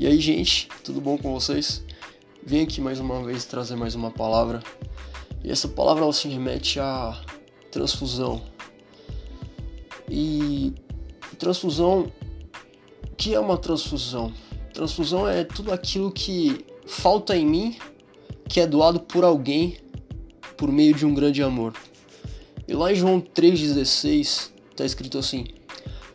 E aí, gente, tudo bom com vocês? Vim aqui mais uma vez trazer mais uma palavra. E essa palavra ela se remete à transfusão. E transfusão, o que é uma transfusão? Transfusão é tudo aquilo que falta em mim, que é doado por alguém por meio de um grande amor. E lá em João 3,16 está escrito assim: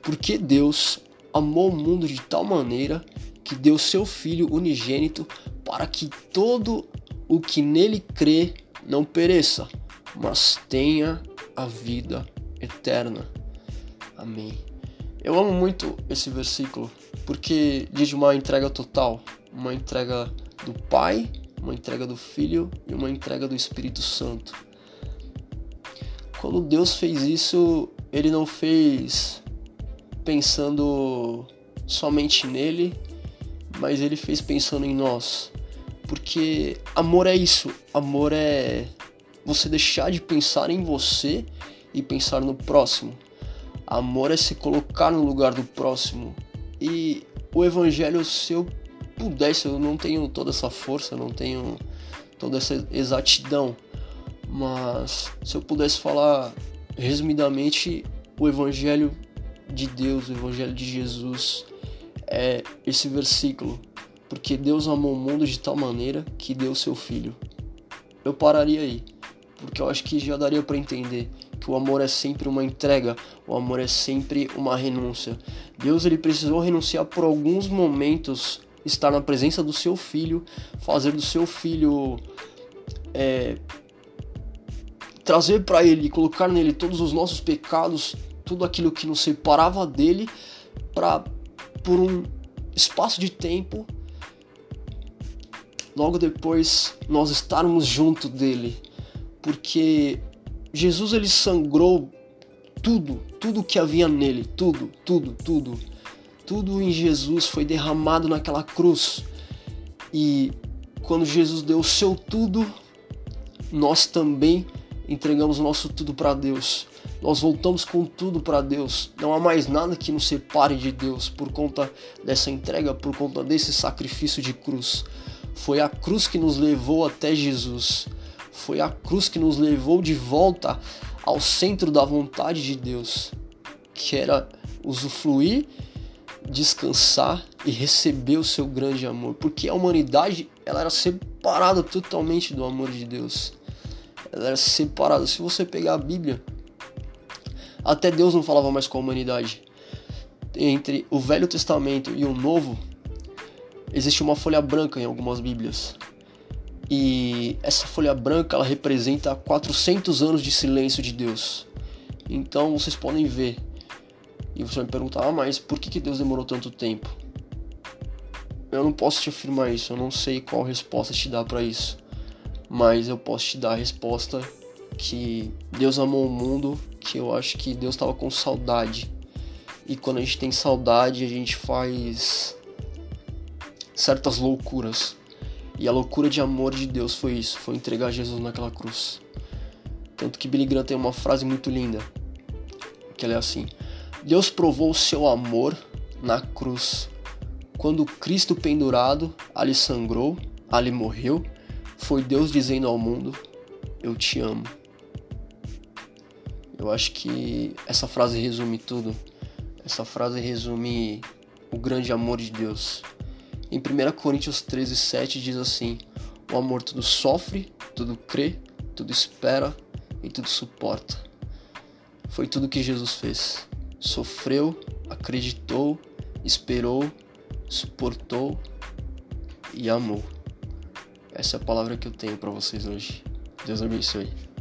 Porque Deus amou o mundo de tal maneira que deu seu Filho unigênito para que todo o que nele crê não pereça, mas tenha a vida eterna. Amém. Eu amo muito esse versículo porque diz uma entrega total, uma entrega do Pai, uma entrega do Filho e uma entrega do Espírito Santo. Quando Deus fez isso, ele não fez pensando somente nele, mas ele fez pensando em nós. Porque amor é isso, amor é você deixar de pensar em você e pensar no próximo. Amor é se colocar no lugar do próximo. E o evangelho, se eu pudesse, eu não tenho toda essa força, não tenho toda essa exatidão, mas se eu pudesse falar resumidamente, o evangelho de Deus, o evangelho de Jesus é esse versículo, porque Deus amou o mundo de tal maneira que deu seu filho. Eu pararia aí, porque eu acho que já daria para entender que o amor é sempre uma entrega, o amor é sempre uma renúncia. Deus ele precisou renunciar por alguns momentos, estar na presença do seu filho, fazer do seu filho é, trazer para ele, colocar nele todos os nossos pecados, tudo aquilo que nos separava dele, para por um espaço de tempo, logo depois nós estarmos junto dele, porque Jesus ele sangrou tudo, tudo que havia nele, tudo, tudo, tudo. Tudo em Jesus foi derramado naquela cruz. E quando Jesus deu o seu tudo, nós também entregamos o nosso tudo para Deus. Nós voltamos com tudo para Deus. Não há mais nada que nos separe de Deus por conta dessa entrega, por conta desse sacrifício de cruz. Foi a cruz que nos levou até Jesus. Foi a cruz que nos levou de volta ao centro da vontade de Deus, que era usufruir, descansar e receber o seu grande amor, porque a humanidade ela era separada totalmente do amor de Deus. Ela era separada. Se você pegar a Bíblia, até Deus não falava mais com a humanidade. Entre o Velho Testamento e o Novo, existe uma folha branca em algumas Bíblias. E essa folha branca ela representa 400 anos de silêncio de Deus. Então vocês podem ver. E você vai me perguntar, ah, mas por que, que Deus demorou tanto tempo? Eu não posso te afirmar isso, eu não sei qual resposta te dá para isso. Mas eu posso te dar a resposta que Deus amou o mundo, que eu acho que Deus estava com saudade. E quando a gente tem saudade, a gente faz certas loucuras. E a loucura de amor de Deus foi isso, foi entregar Jesus naquela cruz. Tanto que Billy Graham tem uma frase muito linda, que ela é assim: Deus provou o seu amor na cruz. Quando Cristo pendurado ali sangrou, ali morreu, foi Deus dizendo ao mundo: Eu te amo. Eu acho que essa frase resume tudo. Essa frase resume o grande amor de Deus. Em 1 Coríntios 13, 7 diz assim: O amor tudo sofre, tudo crê, tudo espera e tudo suporta. Foi tudo que Jesus fez. Sofreu, acreditou, esperou, suportou e amou. Essa é a palavra que eu tenho para vocês hoje. Deus abençoe.